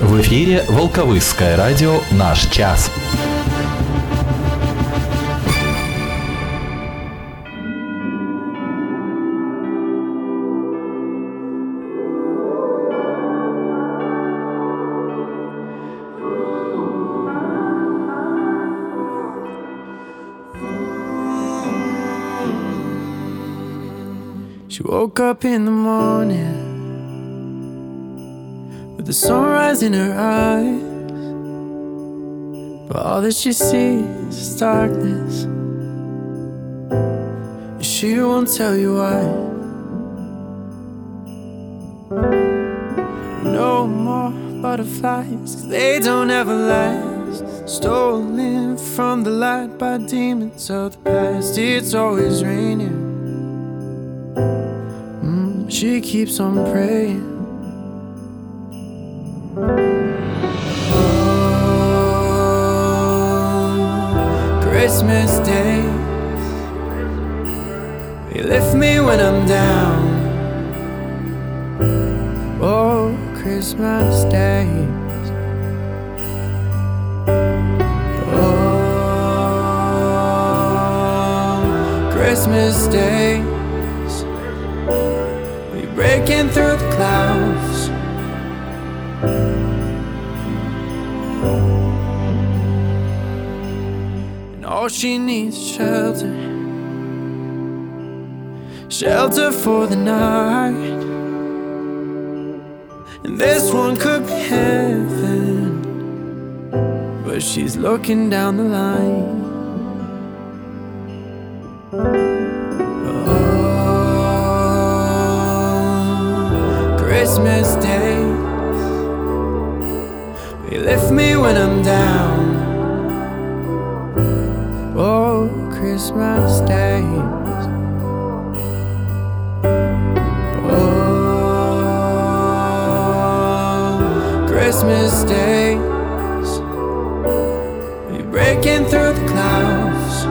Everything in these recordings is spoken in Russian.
В эфире Волковысское радио «Наш час». Woke up in the morning the sunrise in her eyes. But all that she sees is darkness. And she won't tell you why. No more butterflies, they don't ever last. Stolen from the light by demons of the past. It's always raining. Mm, she keeps on praying. Christmas Day, you lift me when I'm down. Oh, Christmas Day. Oh, Christmas days, we breaking through the clouds. All she needs is shelter, shelter for the night. And this one could be heaven, but she's looking down the line. Oh, Christmas days, you lift me when I'm down. Christmas days. Oh, Christmas days, we breaking through the clouds.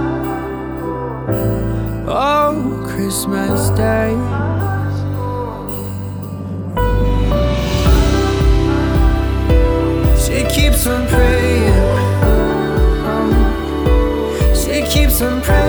Oh, Christmas Day. She keeps on praying. She keeps on praying.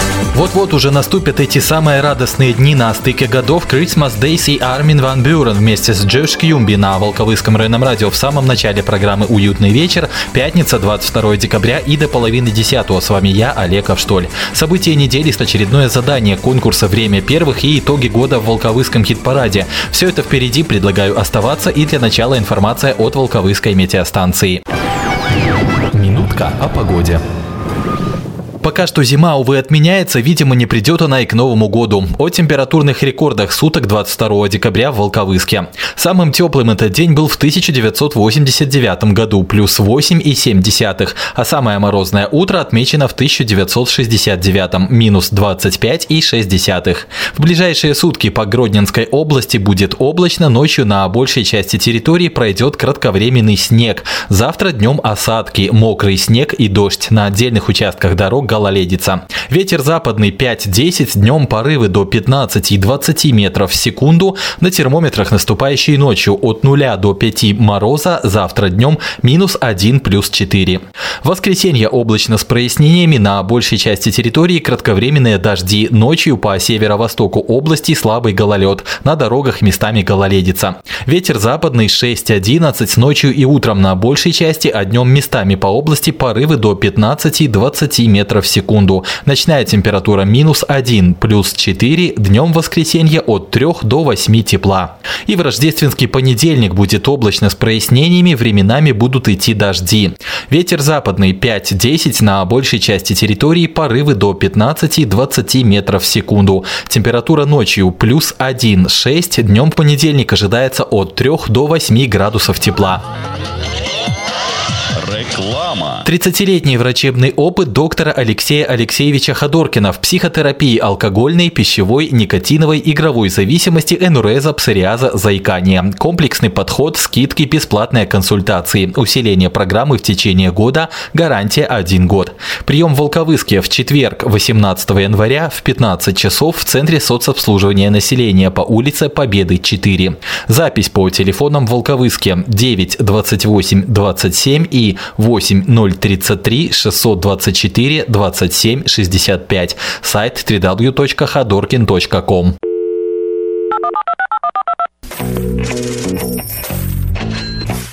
Вот-вот уже наступят эти самые радостные дни на стыке годов Christmas Days и Армин Ван Бюрен вместе с Джош Кьюмби на Волковыском районном радио в самом начале программы «Уютный вечер», пятница, 22 декабря и до половины десятого. С вами я, Олег Авштоль. События недели очередное задание конкурса «Время первых» и итоги года в Волковыском хит-параде. Все это впереди, предлагаю оставаться и для начала информация от Волковыской метеостанции. Минутка о погоде. Пока что зима, увы, отменяется, видимо, не придет она и к Новому году. О температурных рекордах суток 22 декабря в Волковыске. Самым теплым этот день был в 1989 году, плюс 8,7, а самое морозное утро отмечено в 1969, минус 25,6. В ближайшие сутки по Гродненской области будет облачно, ночью на большей части территории пройдет кратковременный снег. Завтра днем осадки, мокрый снег и дождь. На отдельных участках дорог гололедица. Ветер западный 5-10, днем порывы до 15 и 20 метров в секунду. На термометрах наступающей ночью от 0 до 5 мороза, завтра днем минус 1 плюс 4. В воскресенье облачно с прояснениями на большей части территории кратковременные дожди. Ночью по северо-востоку области слабый гололед. На дорогах местами гололедица. Ветер западный 6-11, ночью и утром на большей части, а днем местами по области порывы до 15-20 метров в секунду. Ночная температура минус 1, плюс 4, днем воскресенье от 3 до 8 тепла. И в рождественский понедельник будет облачно с прояснениями, временами будут идти дожди. Ветер западный 5-10, на большей части территории порывы до 15-20 метров в секунду. Температура ночью плюс 1, 6, днем в понедельник ожидается от 3 до 8 градусов тепла. Реклама. 30-летний врачебный опыт доктора Алексея Алексеевича Ходоркина в психотерапии алкогольной, пищевой, никотиновой, игровой зависимости, энуреза, псориаза, заикания. Комплексный подход, скидки, бесплатные консультации. Усиление программы в течение года, гарантия 1 год. Прием в Волковыске в четверг, 18 января в 15 часов в Центре соцобслуживания населения по улице Победы 4. Запись по телефонам Волковыске 9 28 27 и 8 033 624 27 65. Сайт www.hadorkin.com.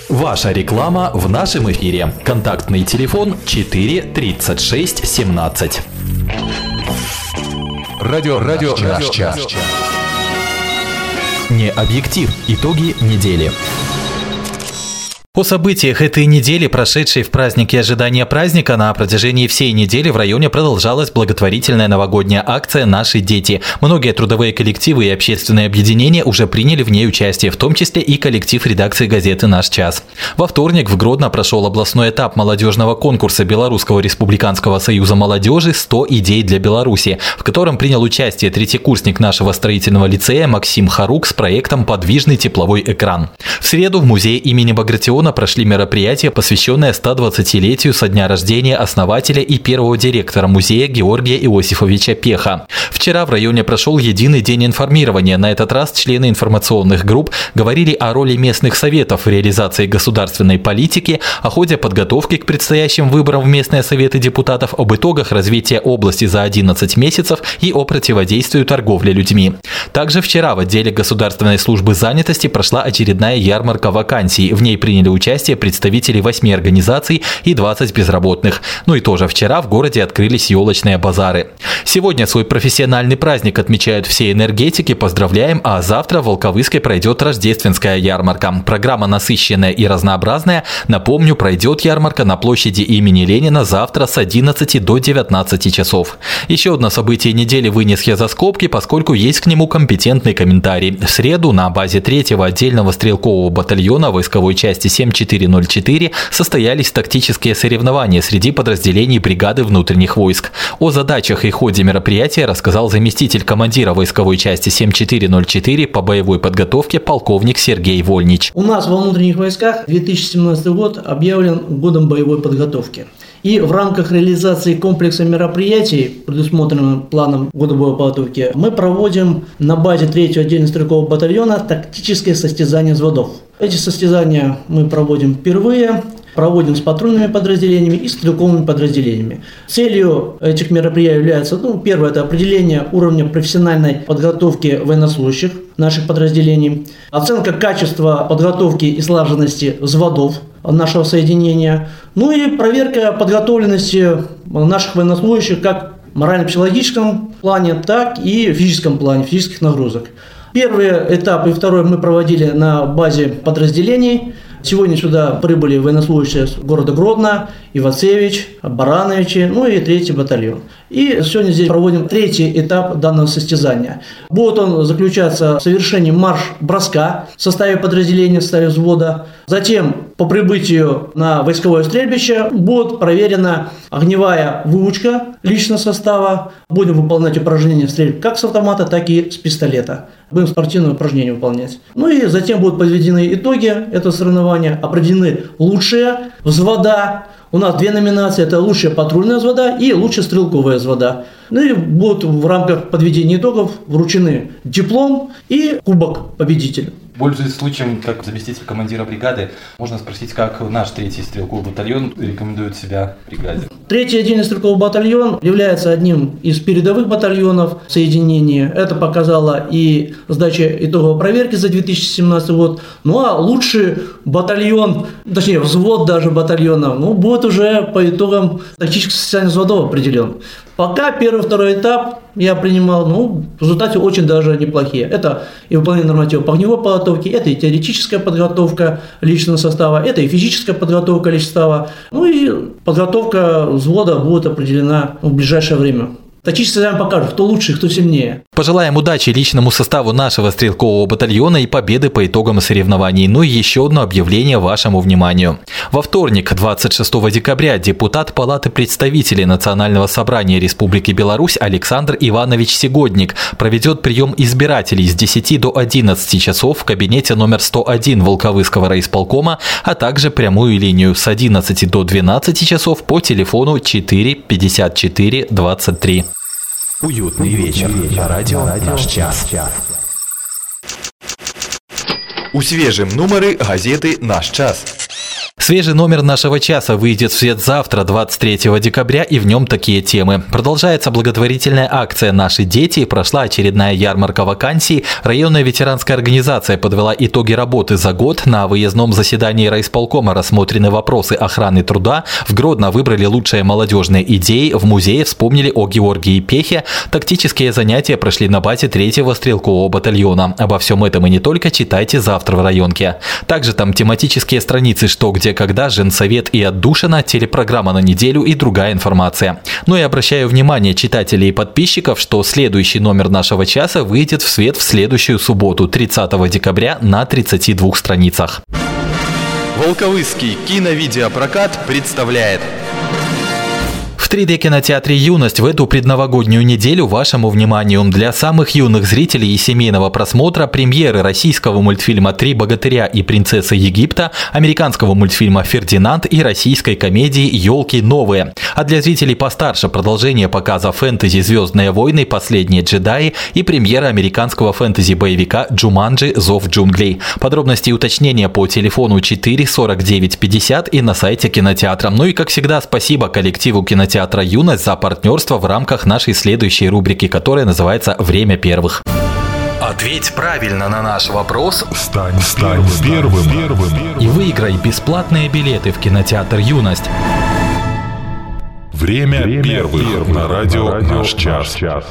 Ваша реклама в нашем эфире. Контактный телефон 4 36 17. Радио, радио, наш час. Не объектив. Итоги недели. О событиях этой недели, прошедшей в празднике ожидания праздника, на протяжении всей недели в районе продолжалась благотворительная новогодняя акция «Наши дети». Многие трудовые коллективы и общественные объединения уже приняли в ней участие, в том числе и коллектив редакции газеты «Наш час». Во вторник в Гродно прошел областной этап молодежного конкурса Белорусского республиканского союза молодежи «100 идей для Беларуси», в котором принял участие третий курсник нашего строительного лицея Максим Харук с проектом «Подвижный тепловой экран». В среду в музее имени Багратиона района прошли мероприятия, посвященные 120-летию со дня рождения основателя и первого директора музея Георгия Иосифовича Пеха. Вчера в районе прошел единый день информирования. На этот раз члены информационных групп говорили о роли местных советов в реализации государственной политики, о ходе подготовки к предстоящим выборам в местные советы депутатов, об итогах развития области за 11 месяцев и о противодействии торговле людьми. Также вчера в отделе Государственной службы занятости прошла очередная ярмарка вакансий. В ней приняли участие представители 8 организаций и 20 безработных. Ну и тоже вчера в городе открылись елочные базары. Сегодня свой профессиональный праздник отмечают все энергетики, поздравляем, а завтра в Волковыске пройдет рождественская ярмарка. Программа насыщенная и разнообразная. Напомню, пройдет ярмарка на площади имени Ленина завтра с 11 до 19 часов. Еще одно событие недели вынес я за скобки, поскольку есть к нему компетентный комментарий. В среду на базе третьего отдельного стрелкового батальона войсковой части 7404 состоялись тактические соревнования среди подразделений бригады внутренних войск. О задачах и ходе мероприятия рассказал заместитель командира войсковой части 7404 по боевой подготовке полковник Сергей Вольнич. У нас во внутренних войсках 2017 год объявлен годом боевой подготовки. И в рамках реализации комплекса мероприятий, предусмотренным планом года боевой подготовки, мы проводим на базе 3-го отдельного стрелкового батальона тактическое состязание взводов. Эти состязания мы проводим впервые проводим с патрульными подразделениями и стрелковыми подразделениями. Целью этих мероприятий является, ну, первое, это определение уровня профессиональной подготовки военнослужащих наших подразделений, оценка качества подготовки и слаженности взводов нашего соединения, ну и проверка подготовленности наших военнослужащих как в морально-психологическом плане, так и в физическом плане, физических нагрузок. Первый этап и второй мы проводили на базе подразделений – Сегодня сюда прибыли военнослужащие города Гродно, Ивацевич, Барановичи, ну и третий батальон. И сегодня здесь проводим третий этап данного состязания. Будет он заключаться в совершении марш-броска в составе подразделения, в составе взвода. Затем по прибытию на войсковое стрельбище будет проверена огневая выучка личного состава. Будем выполнять упражнения стрельб как с автомата, так и с пистолета. Будем спортивные упражнения выполнять. Ну и затем будут подведены итоги этого соревнования, определены лучшие взвода, У нас две номинации. Это лучшая патрульная взвода и лучшая стрелковая взвода. Ну и будут в рамках подведения итогов вручены диплом и кубок победителя. Пользуясь случаем, как заместитель командира бригады, можно спросить, как наш третий стрелковый батальон рекомендует себя бригаде. Третий отдельный стрелковый батальон является одним из передовых батальонов соединения. Это показала и сдача итоговой проверки за 2017 год. Ну а лучший батальон, точнее взвод даже батальона, ну будет уже по итогам тактического социального взводов определен. Пока первый, второй этап я принимал, ну, результаты очень даже неплохие. Это и выполнение нормативов по огневой подготовке, это и теоретическая подготовка личного состава, это и физическая подготовка личного состава, ну и подготовка взвода будет определена в ближайшее время. Тактически нам покажут, кто лучше, кто сильнее. Пожелаем удачи личному составу нашего стрелкового батальона и победы по итогам соревнований. Ну и еще одно объявление вашему вниманию. Во вторник, 26 декабря, депутат Палаты представителей Национального собрания Республики Беларусь Александр Иванович Сегодник проведет прием избирателей с 10 до 11 часов в кабинете номер 101 Волковыского райисполкома, а также прямую линию с 11 до 12 часов по телефону 4 54 23. Уютный вечер радио «Наш час». У свежым нумары газеты «Наш час». Свежий номер нашего часа выйдет в свет завтра, 23 декабря, и в нем такие темы. Продолжается благотворительная акция «Наши дети», прошла очередная ярмарка вакансий, районная ветеранская организация подвела итоги работы за год, на выездном заседании райисполкома рассмотрены вопросы охраны труда, в Гродно выбрали лучшие молодежные идеи, в музее вспомнили о Георгии Пехе, тактические занятия прошли на базе третьего стрелкового батальона. Обо всем этом и не только читайте завтра в районке. Также там тематические страницы «Что, где, когда», «Женсовет» и «Отдушина», телепрограмма на неделю и другая информация. Ну и обращаю внимание читателей и подписчиков, что следующий номер нашего часа выйдет в свет в следующую субботу, 30 декабря, на 32 страницах. Волковыский киновидеопрокат представляет в 3D-кинотеатре «Юность» в эту предновогоднюю неделю вашему вниманию для самых юных зрителей и семейного просмотра премьеры российского мультфильма «Три богатыря и принцесса Египта», американского мультфильма «Фердинанд» и российской комедии «Елки новые». А для зрителей постарше продолжение показа фэнтези «Звездные войны. Последние джедаи» и премьера американского фэнтези-боевика «Джуманджи. Зов джунглей». Подробности и уточнения по телефону 4 49 50 и на сайте кинотеатра. Ну и как всегда спасибо коллективу кинотеатра кинотеатра «Юность» за партнерство в рамках нашей следующей рубрики, которая называется «Время первых». Ответь правильно на наш вопрос. Стань, стань первым, первым, первым. И выиграй бесплатные билеты в кинотеатр «Юность». Время, Время первых, первых на радио, на радио «Наш час». час.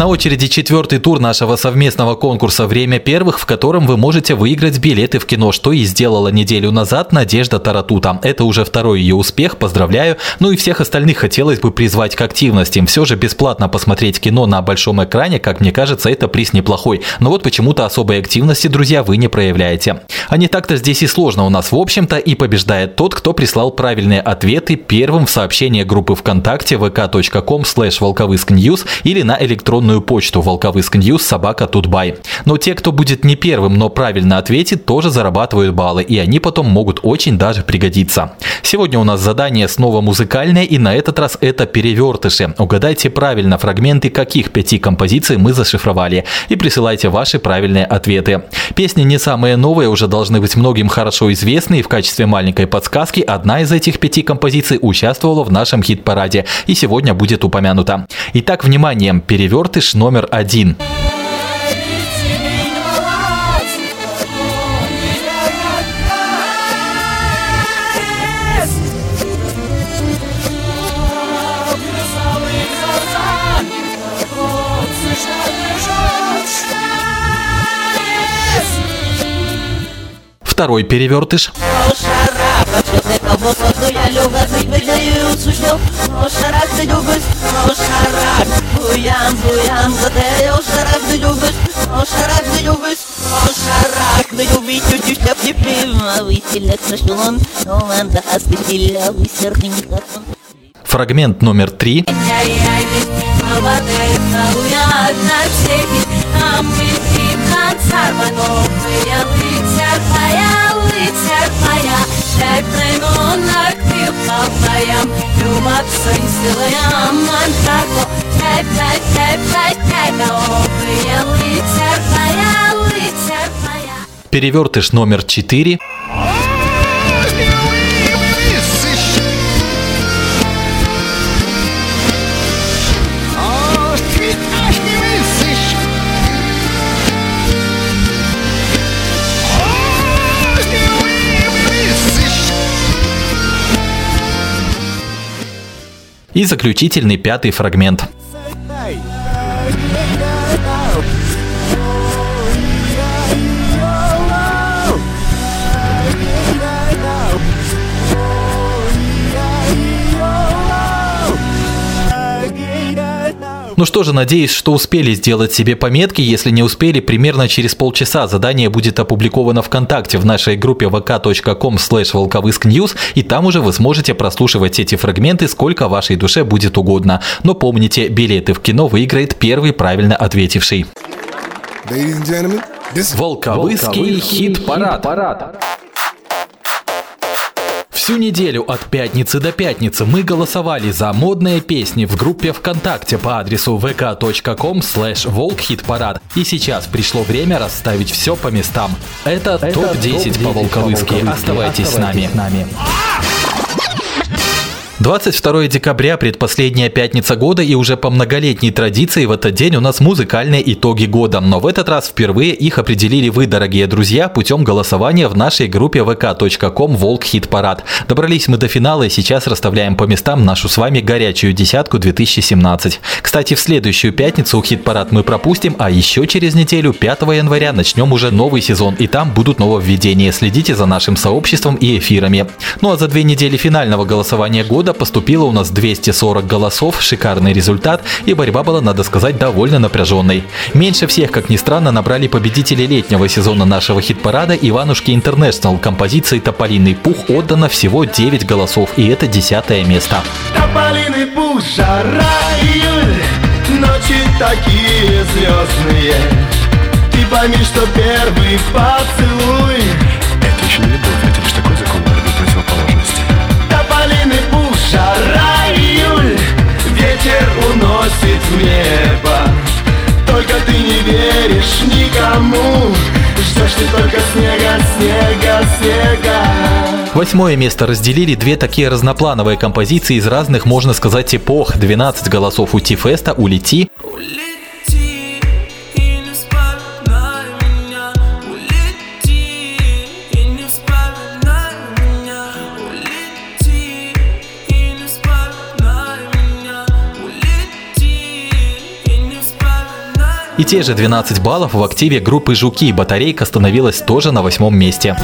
На очереди четвертый тур нашего совместного конкурса «Время первых», в котором вы можете выиграть билеты в кино, что и сделала неделю назад Надежда Таратута. Это уже второй ее успех, поздравляю. Ну и всех остальных хотелось бы призвать к активности. Все же бесплатно посмотреть кино на большом экране, как мне кажется, это приз неплохой. Но вот почему-то особой активности, друзья, вы не проявляете. А не так-то здесь и сложно у нас, в общем-то, и побеждает тот, кто прислал правильные ответы первым в сообщение группы ВКонтакте vk.com slash или на электронную электронную почту волковыск ньюс собака тутбай. Но те, кто будет не первым, но правильно ответит, тоже зарабатывают баллы, и они потом могут очень даже пригодиться. Сегодня у нас задание снова музыкальное, и на этот раз это перевертыши. Угадайте правильно фрагменты каких пяти композиций мы зашифровали, и присылайте ваши правильные ответы. Песни не самые новые, уже должны быть многим хорошо известны, и в качестве маленькой подсказки одна из этих пяти композиций участвовала в нашем хит-параде, и сегодня будет упомянута. Итак, внимание, перевертыш Латыш номер один. Второй перевертыш. Bujam, bujam, za te oszarach ty lubisz Oszarach ty lubisz Oszarach ty lubisz Чуть-чуть как не примавитель Нашлон, но он да остыхиля Высерхни Фрагмент номер три. Monarchii papayam Lumat soy silayam Mantako Tep tep tep tep tep Обыя лыцарь моя, лыцарь моя Перевертыш номер четыре. И заключительный пятый фрагмент. Ну что же, надеюсь, что успели сделать себе пометки. Если не успели, примерно через полчаса задание будет опубликовано ВКонтакте в нашей группе vk.com slash волковыскньюз, и там уже вы сможете прослушивать эти фрагменты сколько вашей душе будет угодно. Но помните, билеты в кино выиграет первый правильно ответивший. Волковыский хит-парад. Всю неделю от пятницы до пятницы мы голосовали за модные песни в группе ВКонтакте по адресу vk.com slash волкхитпарад. И сейчас пришло время расставить все по местам. Это, топ-10 по волковыски. Оставайтесь с нами. 22 декабря, предпоследняя пятница года, и уже по многолетней традиции в этот день у нас музыкальные итоги года. Но в этот раз впервые их определили вы, дорогие друзья, путем голосования в нашей группе vk.com Волк Хит Парад. Добрались мы до финала и сейчас расставляем по местам нашу с вами горячую десятку 2017. Кстати, в следующую пятницу Хит Парад мы пропустим, а еще через неделю, 5 января, начнем уже новый сезон, и там будут нововведения. Следите за нашим сообществом и эфирами. Ну а за две недели финального голосования года года поступило у нас 240 голосов, шикарный результат, и борьба была, надо сказать, довольно напряженной. Меньше всех, как ни странно, набрали победители летнего сезона нашего хит-парада Иванушки Интернешнл. Композиции «Тополиный пух» отдано всего 9 голосов, и это десятое место. Тополиный пух, жара, июль, ночи такие звездные. Ты пойми, что первый поцелуй Восьмое место разделили две такие разноплановые композиции из разных, можно сказать, эпох. 12 голосов у Ти-феста, улети. Улети и не вспоминай меня Улети и не вспоминай меня Улети и не вспоминай меня Улети и не вспоминай И те же 12 баллов в активе группы «Жуки». Батарейка становилась тоже на восьмом месте.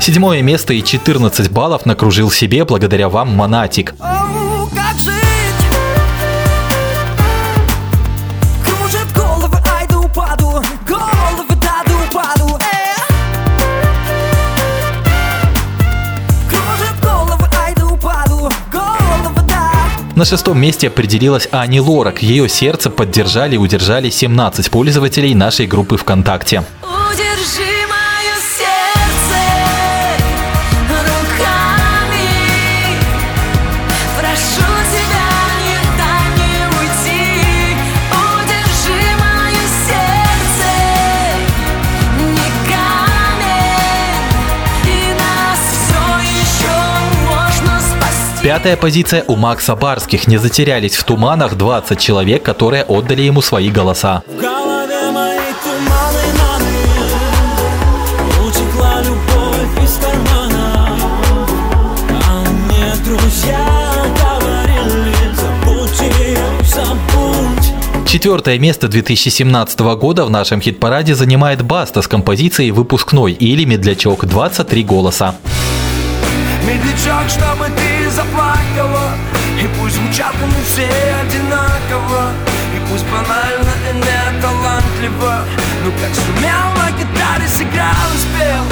Седьмое место и 14 баллов накружил себе благодаря вам Монатик. На шестом месте определилась Ани Лорак. Ее сердце поддержали и удержали 17 пользователей нашей группы ВКонтакте. Пятая позиция у Макса Барских. Не затерялись в туманах 20 человек, которые отдали ему свои голоса. В голове моей туманы, маны Утекла любовь из кармана А мне друзья Четвертое место 2017 года в нашем хит-параде занимает Баста с композицией «Выпускной» или «Медлячок» 23 голоса. Медлячок, чтобы ты Ну как сумел на гитаре сыграл и спел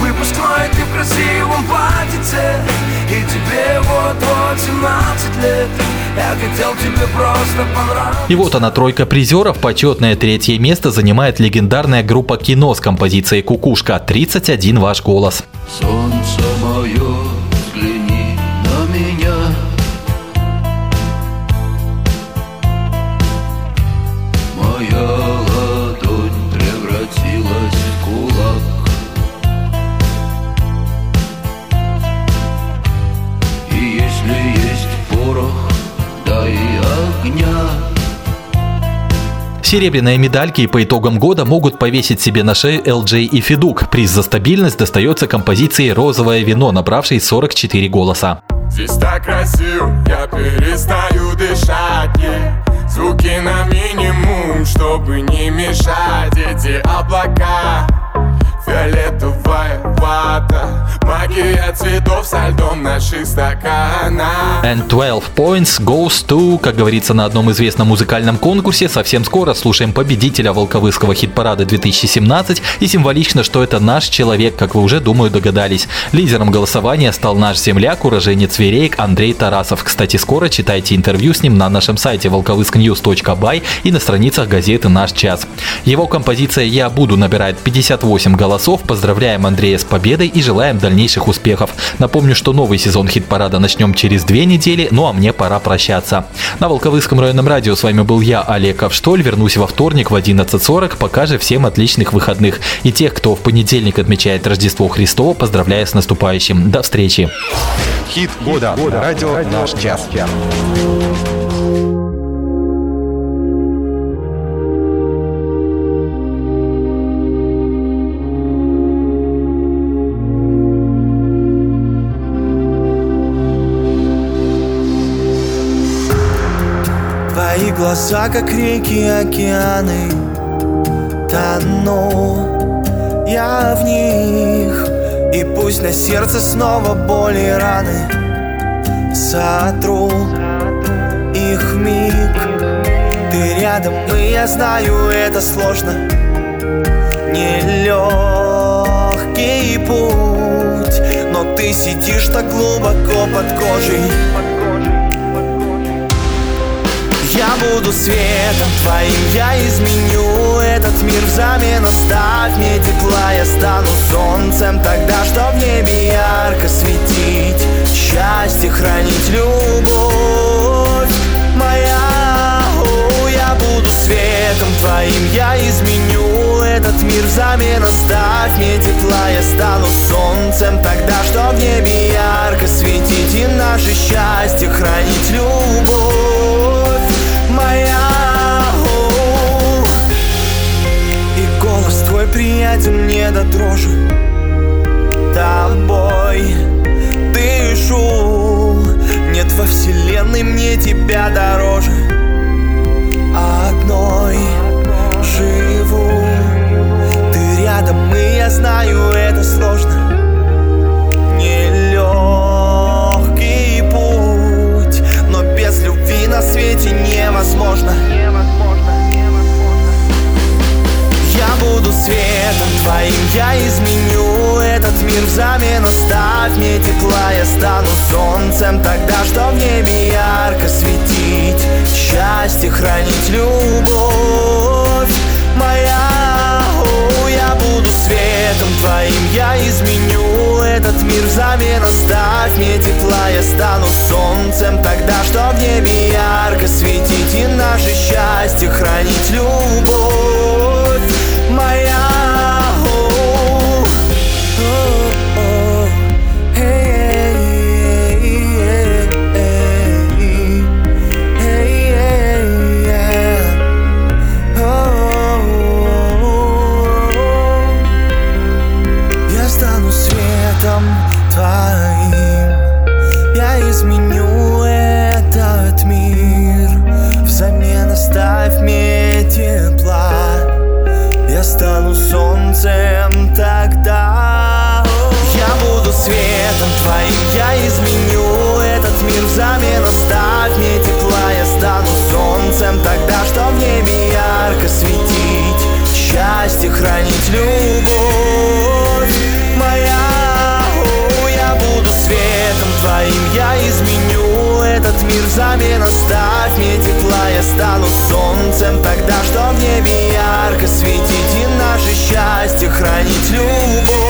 Выпускной ты в красивом платьице И тебе вот-вот 17 лет Я хотел тебе просто понравиться И вот она, тройка призеров. Почетное третье место занимает легендарная группа «Кино» с композицией «Кукушка». 31 ваш голос. Солнце мое, Серебряные медальки по итогам года могут повесить себе на шею LJ и Федук. Приз за стабильность достается композиции «Розовое вино», набравшей 44 голоса. Здесь так красиво, я перестаю дышать yeah. Звуки на минимум, чтобы не мешать Эти облака Фиолетовая вата Магия цветов со льдом наших стаканах And 12 points goes to, как говорится на одном известном музыкальном конкурсе. Совсем скоро слушаем победителя Волковыского хит-парада 2017. И символично, что это наш человек, как вы уже, думаю, догадались. Лидером голосования стал наш земляк, уроженец Вереек Андрей Тарасов. Кстати, скоро читайте интервью с ним на нашем сайте волковыскnews.by и на страницах газеты «Наш час». Его композиция «Я буду» набирает 58 голосов. Поздравляем Андрея с победой и желаем дальнейших успехов. Напомню, что новый сезон хит-парада начнем через две недели, ну а мне пора прощаться. На Волковыском районном радио с вами был я, Олег Ковштоль. Вернусь во вторник в 11.40. Пока же всем отличных выходных. И тех, кто в понедельник отмечает Рождество Христово, поздравляю с наступающим. До встречи. Хит года. на Радио «Наш час». Твои глаза, как реки, океаны. Тону я в них И пусть на сердце снова боли и раны. Сотру их миг. Ты рядом, и я знаю, это сложно. Нелегкий путь Но ты сидишь так глубоко под кожей я буду светом твоим, я изменю этот мир взамен. Оставь мне тепла, я стану солнцем. Тогда, что в небе ярко светить Счастье хранить любовь моя. О, Я буду светом твоим, я изменю этот мир взамен. Оставь мне тепла, я стану солнцем. Тогда, что в небе ярко светить в небе ярко светить Счастье хранить любовь. Моя О, Я буду светом твоим, я изменю этот мир взамен Оставь мне тепла, я стану солнцем Тогда, что в небе ярко светить. И наше счастье хранить любовь взамен оставь мне тепла Я стану солнцем тогда, что в небе ярко светить Счастье хранить любовь. Моя О, Я буду светом твоим, я изменю этот мир Взамен. Оставь мне тепла, я стану солнцем. Тогда, что в небе ярко светить И наше счастье хранить любовь.